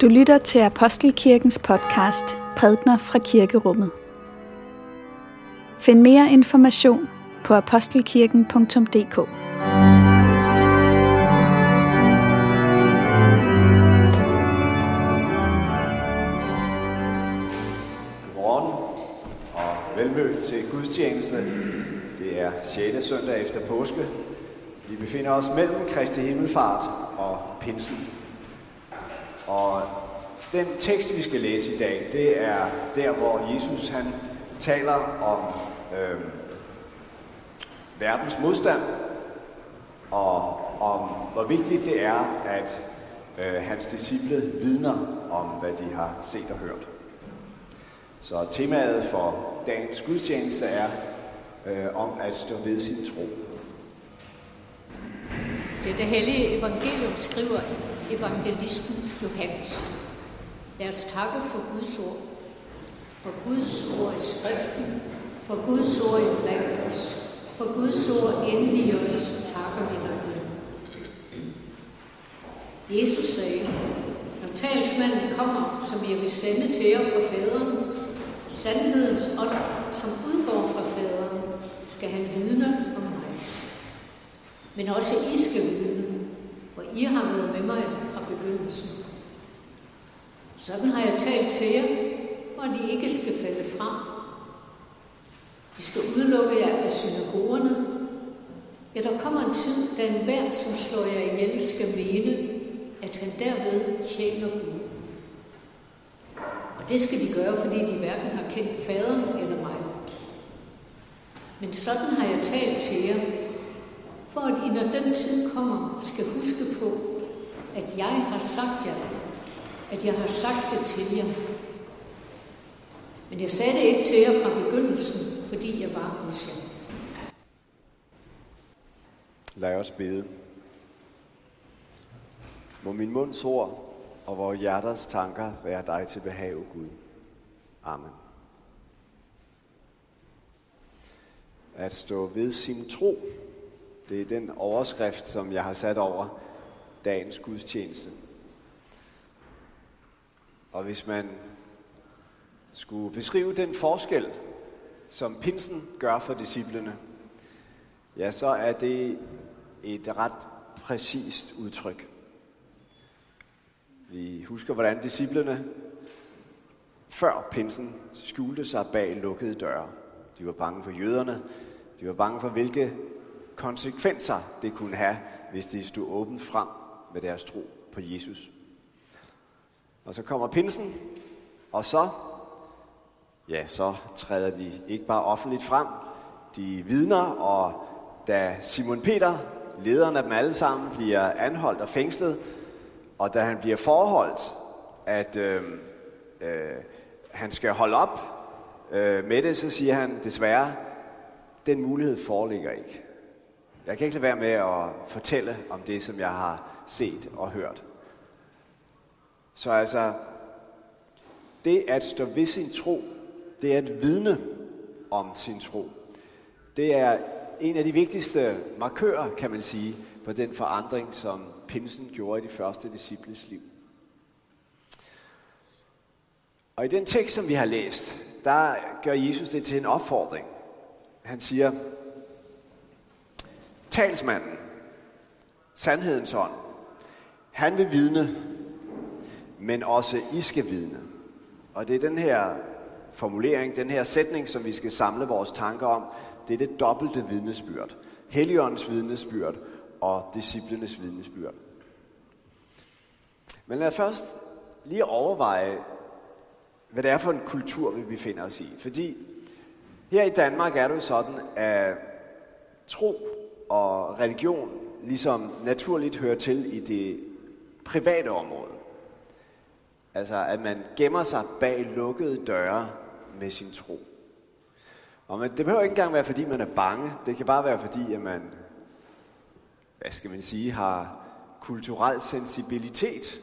Du lytter til Apostelkirkens podcast Prædner fra Kirkerummet. Find mere information på apostelkirken.dk. Godmorgen og velmødt til gudstjeneste. Det er 6. søndag efter påske. Vi befinder os mellem Kristi Himmelfart og Pinsen. Og den tekst, vi skal læse i dag, det er der, hvor Jesus han taler om øh, verdens modstand, og om hvor vigtigt det er, at øh, hans disciple vidner om, hvad de har set og hørt. Så temaet for dagens gudstjeneste er øh, om at stå ved sin tro. Det det hellige evangelium skriver evangelisten Johannes. Lad os takke for Guds ord. For Guds ord i skriften, for Guds ord i blandt os, for Guds ord inde i os, takker vi dig. Jesus sagde, når talsmanden kommer, som jeg vil sende til jer fra faderen, sandhedens ånd, som udgår fra faderen, skal han vidne om mig. Men også I skal vidne, for I har været med mig fra begyndelsen. Sådan har jeg talt til jer, for at I ikke skal falde fra. De skal udelukke jer af synagogerne. Ja, der kommer en tid, da enhver, som slår jer ihjel, skal mene, at han derved tjener Gud. Og det skal de gøre, fordi de hverken har kendt faderen eller mig. Men sådan har jeg talt til jer, for at I, når den tid kommer, skal huske på, at jeg har sagt jer det, at jeg har sagt det til jer. Men jeg sagde det ikke til jer fra begyndelsen, fordi jeg var hos jer. Lad os bede. Må min munds ord og vores hjerters tanker være dig til behag, Gud. Amen. At stå ved sin tro, det er den overskrift, som jeg har sat over dagens gudstjeneste. Og hvis man skulle beskrive den forskel, som pinsen gør for disciplene, ja, så er det et ret præcist udtryk. Vi husker, hvordan disciplene før pinsen skjulte sig bag lukkede døre. De var bange for jøderne. De var bange for, hvilke konsekvenser det kunne have, hvis de stod åbent frem med deres tro på Jesus. Og så kommer pinsen, og så, ja, så træder de ikke bare offentligt frem, de vidner, og da Simon Peter, lederen af dem alle sammen, bliver anholdt og fængslet, og da han bliver forholdt, at øh, øh, han skal holde op øh, med det, så siger han desværre, den mulighed foreligger ikke. Jeg kan ikke lade være med at fortælle om det, som jeg har set og hørt. Så altså, det at stå ved sin tro, det er at vidne om sin tro. Det er en af de vigtigste markører, kan man sige, på den forandring, som pinsen gjorde i de første disciples liv. Og i den tekst, som vi har læst, der gør Jesus det til en opfordring. Han siger, talsmanden, sandhedens ånd, han vil vidne, men også I skal vidne. Og det er den her formulering, den her sætning, som vi skal samle vores tanker om, det er det dobbelte vidnesbyrd. Helligåndens vidnesbyrd og disciplenes vidnesbyrd. Men lad os først lige overveje, hvad det er for en kultur, vi befinder os i. Fordi her i Danmark er det jo sådan, at tro og religion ligesom naturligt hører til i det private område. Altså, at man gemmer sig bag lukkede døre med sin tro. Og man, det behøver ikke engang være, fordi man er bange. Det kan bare være, fordi at man, hvad skal man sige, har kulturel sensibilitet.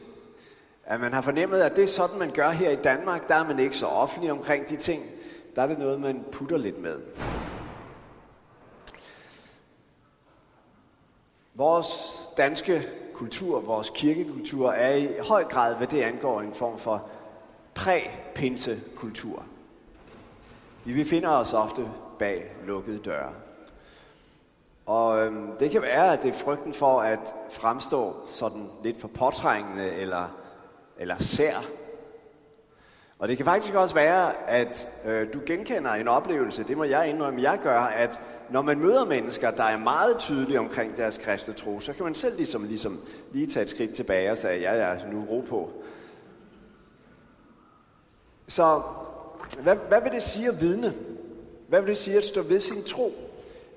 At man har fornemmet, at det er sådan, man gør her i Danmark. Der er man ikke så offentlig omkring de ting. Der er det noget, man putter lidt med. Vores danske kultur, vores kirkekultur, er i høj grad, hvad det angår, en form for præ-pinsekultur. Vi befinder os ofte bag lukkede døre. Og øhm, det kan være, at det er frygten for at fremstå sådan lidt for påtrængende eller, eller sær. Og det kan faktisk også være, at øh, du genkender en oplevelse, det må jeg indrømme, jeg gør, at når man møder mennesker, der er meget tydelige omkring deres kristne tro, så kan man selv ligesom, ligesom lige tage et skridt tilbage og sige, ja, ja, nu ro på. Så hvad, hvad vil det sige at vidne? Hvad vil det sige at stå ved sin tro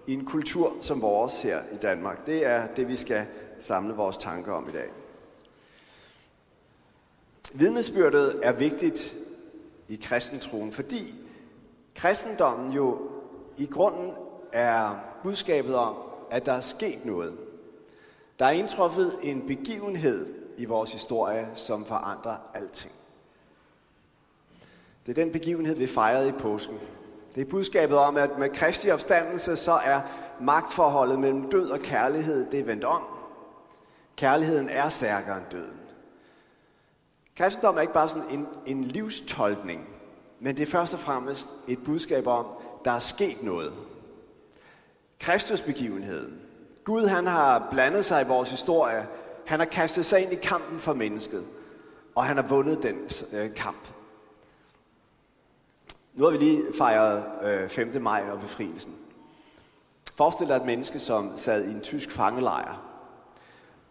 i en kultur som vores her i Danmark? Det er det, vi skal samle vores tanker om i dag. Vidnesbyrdet er vigtigt i kristentroen, fordi kristendommen jo i grunden er budskabet om, at der er sket noget. Der er indtruffet en begivenhed i vores historie, som forandrer alting. Det er den begivenhed, vi fejrede i påsken. Det er budskabet om, at med Kristi opstandelse, så er magtforholdet mellem død og kærlighed, det er vendt om. Kærligheden er stærkere end døden. Kristendom er ikke bare sådan en, en livstolkning, men det er først og fremmest et budskab om, der er sket noget. Kristusbegivenheden. Gud han har blandet sig i vores historie. Han har kastet sig ind i kampen for mennesket. Og han har vundet den øh, kamp. Nu har vi lige fejret øh, 5. maj og befrielsen. Forestil dig et menneske, som sad i en tysk fangelejr.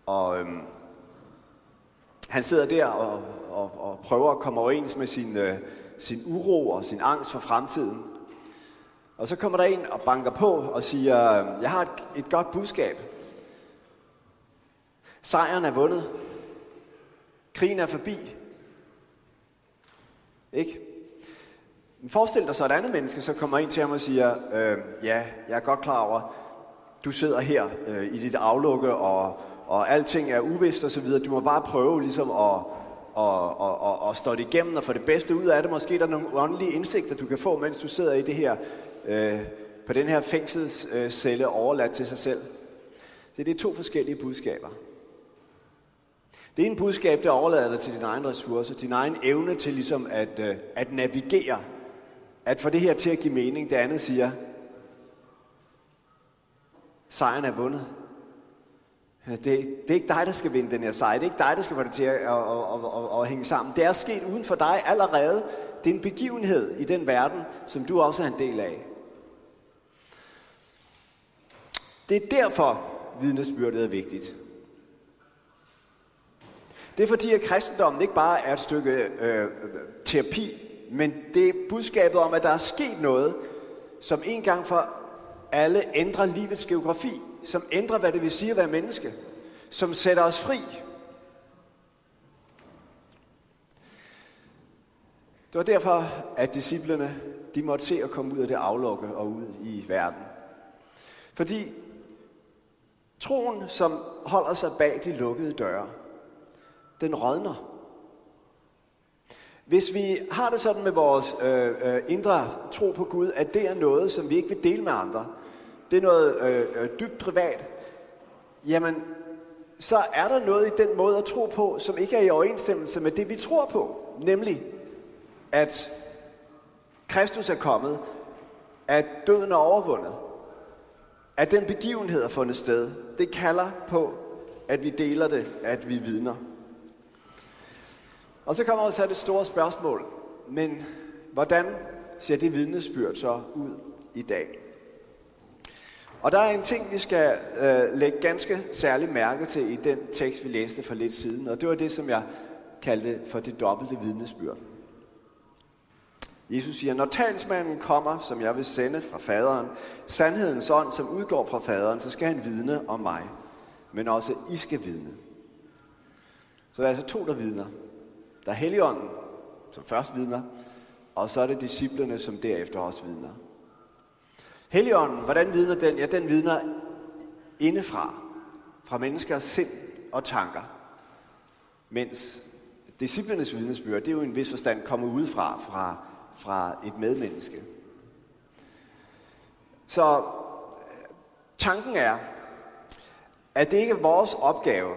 Og øhm, han sidder der og, og, og prøver at komme overens med sin, øh, sin uro og sin angst for fremtiden. Og så kommer der en og banker på og siger, jeg har et, et godt budskab. Sejren er vundet. Krigen er forbi. Ikke? Men forestil dig så et andet menneske, så kommer ind til ham og siger, øh, ja, jeg er godt klar over, du sidder her øh, i dit aflukke, og, og alting er uvist og så videre. Du må bare prøve ligesom at, og, og, og, og stå det igennem og få det bedste ud af det. Måske er der nogle åndelige indsigter, du kan få, mens du sidder i det her, øh, på den her fængselscelle øh, overladt til sig selv. Så det er to forskellige budskaber. Det ene budskab, der overlader dig til din egen ressourcer, din egen evne til ligesom at, øh, at navigere at få det her til at give mening, det andet siger, sejren er vundet. Det, det er ikke dig, der skal vinde den her sejr. Det er ikke dig, der skal få det til at, at, at, at, at hænge sammen. Det er sket uden for dig allerede. Det er en begivenhed i den verden, som du også er en del af. Det er derfor, vidnesbyrdet er vigtigt. Det er fordi, at kristendommen ikke bare er et stykke øh, terapi, men det er budskabet om, at der er sket noget, som en gang for alle ændrer livets geografi, som ændrer, hvad det vil sige at være menneske, som sætter os fri. Det var derfor, at disciplerne de måtte se at komme ud af det aflukke og ud i verden. Fordi troen, som holder sig bag de lukkede døre, den rådner. Hvis vi har det sådan med vores øh, øh, indre tro på Gud, at det er noget, som vi ikke vil dele med andre, det er noget øh, øh, dybt privat, jamen, så er der noget i den måde at tro på, som ikke er i overensstemmelse med det, vi tror på. Nemlig, at Kristus er kommet, at døden er overvundet, at den begivenhed er fundet sted. Det kalder på, at vi deler det, at vi vidner. Og så kommer også det store spørgsmål. Men hvordan ser det vidnesbyrd så ud i dag? Og der er en ting, vi skal øh, lægge ganske særlig mærke til i den tekst, vi læste for lidt siden. Og det var det, som jeg kaldte for det dobbelte vidnesbyrd. Jesus siger, når talsmanden kommer, som jeg vil sende fra faderen, sandhedens ånd, som udgår fra faderen, så skal han vidne om mig. Men også I skal vidne. Så der er altså to, der vidner. Der er Helligånden, som først vidner, og så er det disciplerne, som derefter også vidner. Helligånden, hvordan vidner den? Ja, den vidner indefra, fra menneskers sind og tanker. Mens disciplenes vidnesbyrd, det er jo en vis forstand kommet udefra, fra, fra et medmenneske. Så øh, tanken er, at det ikke er vores opgave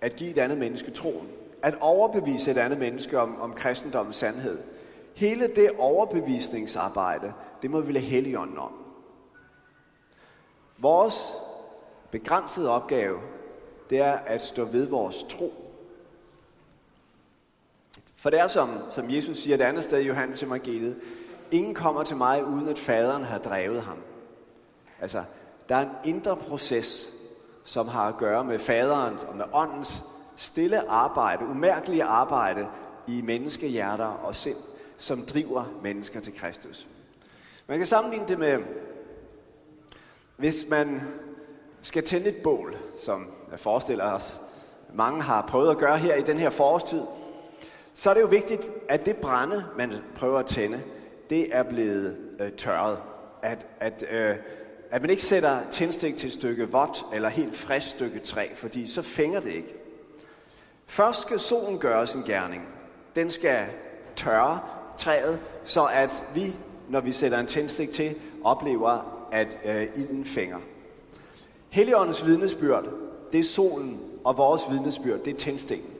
at give et andet menneske troen. At overbevise et andet menneske om, om kristendommens sandhed. Hele det overbevisningsarbejde, det må vi lade Helligånden om. Vores begrænsede opgave, det er at stå ved vores tro. For det er som, som Jesus siger et andet sted i Johannes evangeliet, ingen kommer til mig, uden at faderen har drevet ham. Altså, der er en indre proces, som har at gøre med faderens og med åndens stille arbejde, umærkelige arbejde i menneskehjerter og sind, som driver mennesker til Kristus. Man kan sammenligne det med, hvis man skal tænde et bål, som jeg forestiller os, mange har prøvet at gøre her i den her forårstid, så er det jo vigtigt, at det brænde, man prøver at tænde, det er blevet øh, tørret. At, at, øh, at man ikke sætter tændstik til et stykke vådt eller helt frisk stykke træ, fordi så fænger det ikke. Først skal solen gøre sin gerning. Den skal tørre træet, så at vi, når vi sætter en tændstik til, oplever, at øh, ilden fænger. Helligåndens vidnesbyrd, det er solen, og vores vidnesbyrd, det er tændstikken.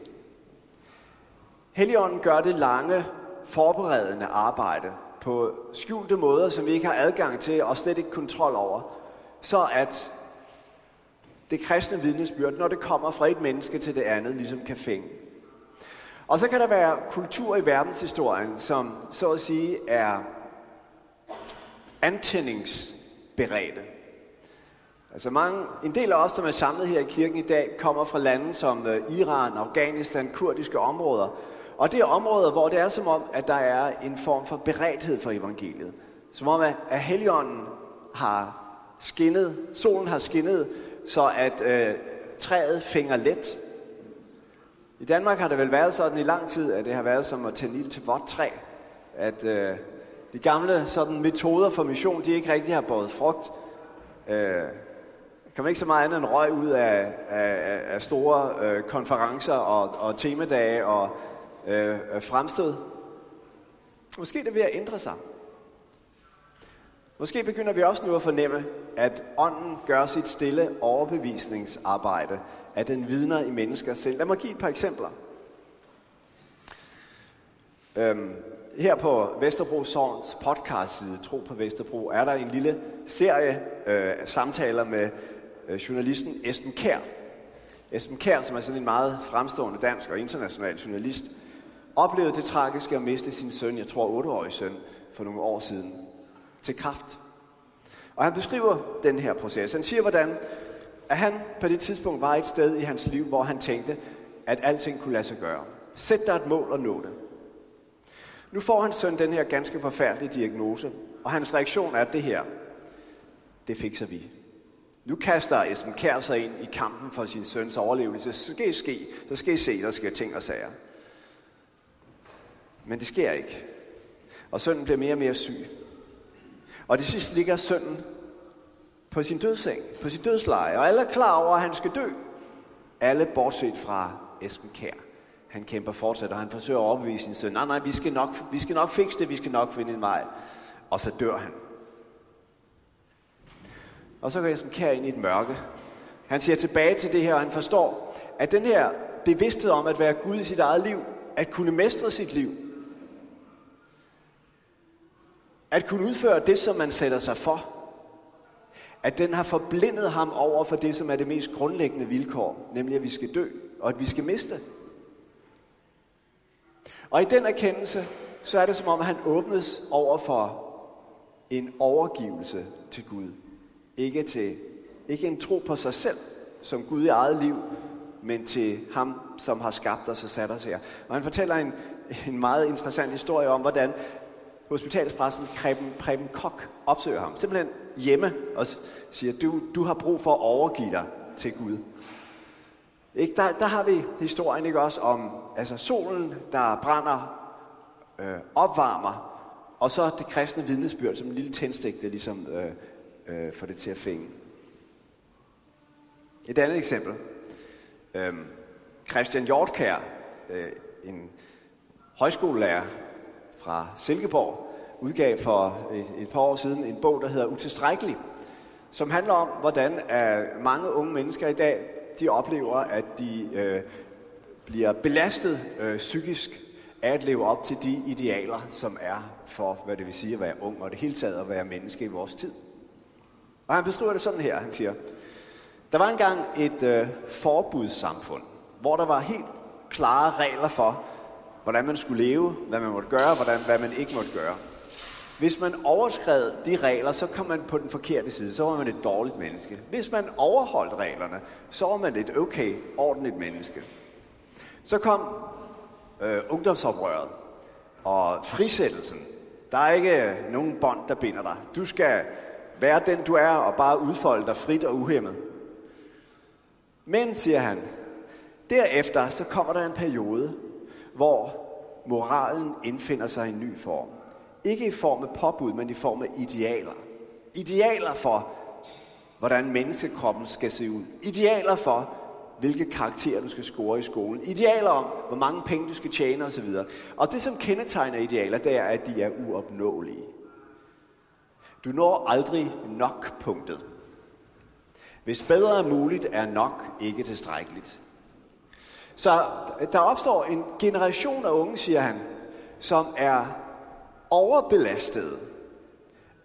Helligånden gør det lange, forberedende arbejde på skjulte måder, som vi ikke har adgang til og slet ikke kontrol over, så at det kristne vidnesbyrd, når det kommer fra et menneske til det andet, ligesom kan fænge. Og så kan der være kultur i verdenshistorien, som så at sige er antændingsberedte. Altså mange, en del af os, som er samlet her i kirken i dag, kommer fra lande som øh, Iran, Afghanistan, kurdiske områder. Og det er områder, hvor det er som om, at der er en form for beredthed for evangeliet. Som om, at heligånden har skinnet, solen har skinnet, så at øh, træet fænger let. I Danmark har det vel været sådan i lang tid, at det har været som at tænde ild til vort træ. At øh, de gamle sådan, metoder for mission, de ikke rigtig har båret frugt. Øh, kan man ikke så meget andet end røg ud af, af, af store øh, konferencer og, og temadage og øh, fremstød. Måske det ved at ændre sig. Måske begynder vi også nu at fornemme, at ånden gør sit stille overbevisningsarbejde, at den vidner i mennesker selv. Lad mig give et par eksempler. Øhm, her på Vesterbro Sovns podcast-side, Tro på Vesterbro, er der en lille serie øh, samtaler med øh, journalisten Esben Kær. Esben Kær, som er sådan en meget fremstående dansk og international journalist, oplevede det tragiske at miste sin søn, jeg tror 8-årig søn, for nogle år siden, til kraft. Og han beskriver den her proces. Han siger, hvordan at han på det tidspunkt var et sted i hans liv, hvor han tænkte, at alting kunne lade sig gøre. Sæt dig et mål og nå det. Nu får hans søn den her ganske forfærdelige diagnose, og hans reaktion er det her. Det fikser vi. Nu kaster Esben Kær sig ind i kampen for sin søns overlevelse. Så skal I ske, så skal I se, der sker ting og sager. Men det sker ikke. Og sønnen bliver mere og mere syg. Og det sidste ligger sønnen på sin dødseng, på sin dødsleje, og alle er klar over, at han skal dø. Alle bortset fra Esben Kær. Han kæmper fortsat, og han forsøger at overbevise sin søn. Nej, nej, vi skal nok, vi skal nok fikse det, vi skal nok finde en vej. Og så dør han. Og så går Esben Kær ind i et mørke. Han ser tilbage til det her, og han forstår, at den her bevidsthed om at være Gud i sit eget liv, at kunne mestre sit liv, at kunne udføre det, som man sætter sig for, at den har forblindet ham over for det, som er det mest grundlæggende vilkår, nemlig at vi skal dø, og at vi skal miste. Og i den erkendelse, så er det som om, at han åbnes over for en overgivelse til Gud. Ikke, til, ikke en tro på sig selv, som Gud i eget liv, men til ham, som har skabt os og sat os her. Og han fortæller en, en meget interessant historie om, hvordan hospitalspræsten Preben, Preben Kok opsøger ham. Simpelthen hjemme og siger, du, du har brug for at overgive dig til Gud. Ikke? Der, der har vi historien ikke også om altså solen, der brænder, øh, opvarmer, og så det kristne vidnesbyrd som en lille tændstik, der ligesom øh, øh, får det til at fænge. Et andet eksempel. Øh, Christian Hjortkær, øh, en højskolelærer fra Silkeborg, udgav for et, et par år siden en bog, der hedder Utilstrækkelig, som handler om, hvordan uh, mange unge mennesker i dag de oplever, at de øh, bliver belastet øh, psykisk af at leve op til de idealer, som er for, hvad det vil sige at være ung, og det hele taget at være menneske i vores tid. Og han beskriver det sådan her, han siger, der var engang et øh, forbudssamfund, hvor der var helt klare regler for, hvordan man skulle leve, hvad man måtte gøre, hvordan, hvad man ikke måtte gøre. Hvis man overskred de regler, så kom man på den forkerte side. Så var man et dårligt menneske. Hvis man overholdt reglerne, så var man et okay, ordentligt menneske. Så kom øh, ungdomsoprøret og frisættelsen. Der er ikke øh, nogen bånd, der binder dig. Du skal være den, du er, og bare udfolde dig frit og uhemmet. Men, siger han, derefter så kommer der en periode, hvor moralen indfinder sig i en ny form. Ikke i form af påbud, men i form af idealer. Idealer for, hvordan menneskekroppen skal se ud. Idealer for, hvilke karakterer du skal score i skolen. Idealer om, hvor mange penge du skal tjene osv. Og det, som kendetegner idealer, det er, at de er uopnåelige. Du når aldrig nok punktet. Hvis bedre er muligt, er nok ikke tilstrækkeligt. Så der opstår en generation af unge, siger han, som er overbelastet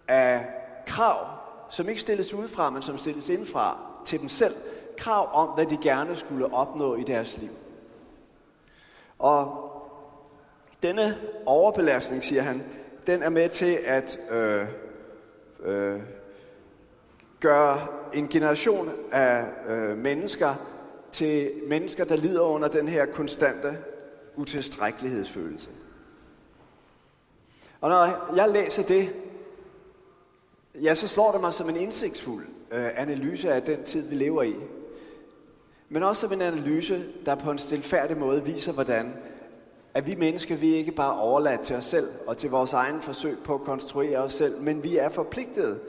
af krav, som ikke stilles udefra, men som stilles indfra til dem selv. Krav om, hvad de gerne skulle opnå i deres liv. Og denne overbelastning, siger han, den er med til at øh, øh, gøre en generation af øh, mennesker til mennesker, der lider under den her konstante utilstrækkelighedsfølelse. Og når jeg læser det, ja, så slår det mig som en indsigtsfuld øh, analyse af den tid, vi lever i. Men også som en analyse, der på en stilfærdig måde viser, hvordan at vi mennesker, vi er ikke bare overladt til os selv og til vores egen forsøg på at konstruere os selv, men vi er forpligtet.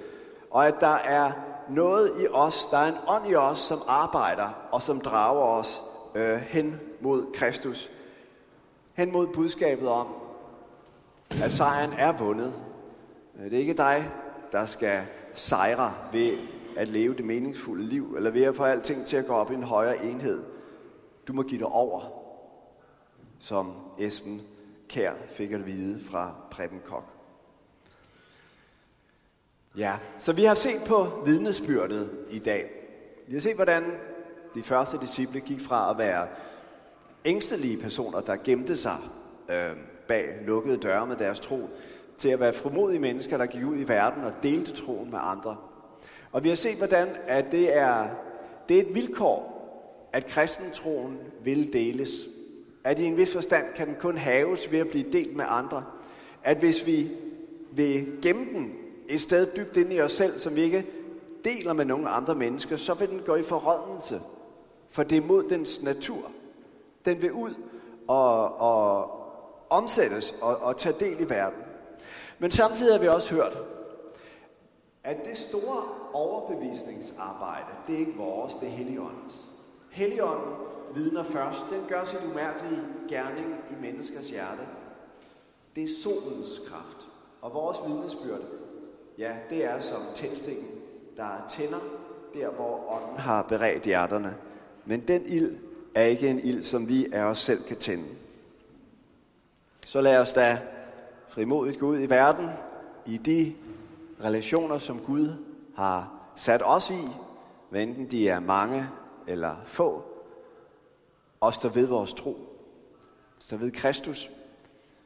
Og at der er noget i os, der er en ånd i os, som arbejder og som drager os øh, hen mod Kristus. Hen mod budskabet om, at sejren er vundet. Øh, det er ikke dig, der skal sejre ved at leve det meningsfulde liv, eller ved at få alting til at gå op i en højere enhed. Du må give dig over, som Esben Kær fik at vide fra Preben Kok. Ja, så vi har set på vidnesbyrdet i dag. Vi har set, hvordan de første disciple gik fra at være ængstelige personer, der gemte sig øh, bag lukkede døre med deres tro, til at være frimodige mennesker, der gik ud i verden og delte troen med andre. Og vi har set, hvordan at det er, det er et vilkår, at kristentroen vil deles. At i en vis forstand kan den kun haves ved at blive delt med andre. At hvis vi vil gemme den et sted dybt inde i os selv, som vi ikke deler med nogle andre mennesker, så vil den gå i forrådnelse. For det er mod dens natur. Den vil ud og, og omsættes og, og tage del i verden. Men samtidig har vi også hørt, at det store overbevisningsarbejde, det er ikke vores, det er Helligåndens. Helligånden vidner først, den gør sit umærkelige gerning i menneskers hjerte. Det er solens kraft. Og vores vidnesbyrd, ja, det er som tændstikken, der tænder der, hvor ånden har beredt hjerterne. Men den ild er ikke en ild, som vi af os selv kan tænde. Så lad os da frimodigt gå ud i verden i de relationer, som Gud har sat os i, hvad enten de er mange eller få, og stå ved vores tro. Stå ved Kristus.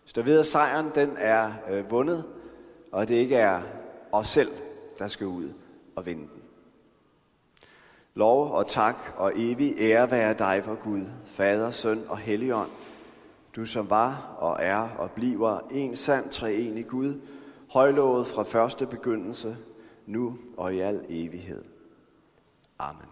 Stå ved, at sejren den er øh, vundet, og det ikke er os selv, der skal ud og vinde den. Lov og tak og evig ære være dig for Gud, Fader, Søn og Helligånd, du som var og er og bliver en sand treenig Gud, højlovet fra første begyndelse, nu og i al evighed. Amen.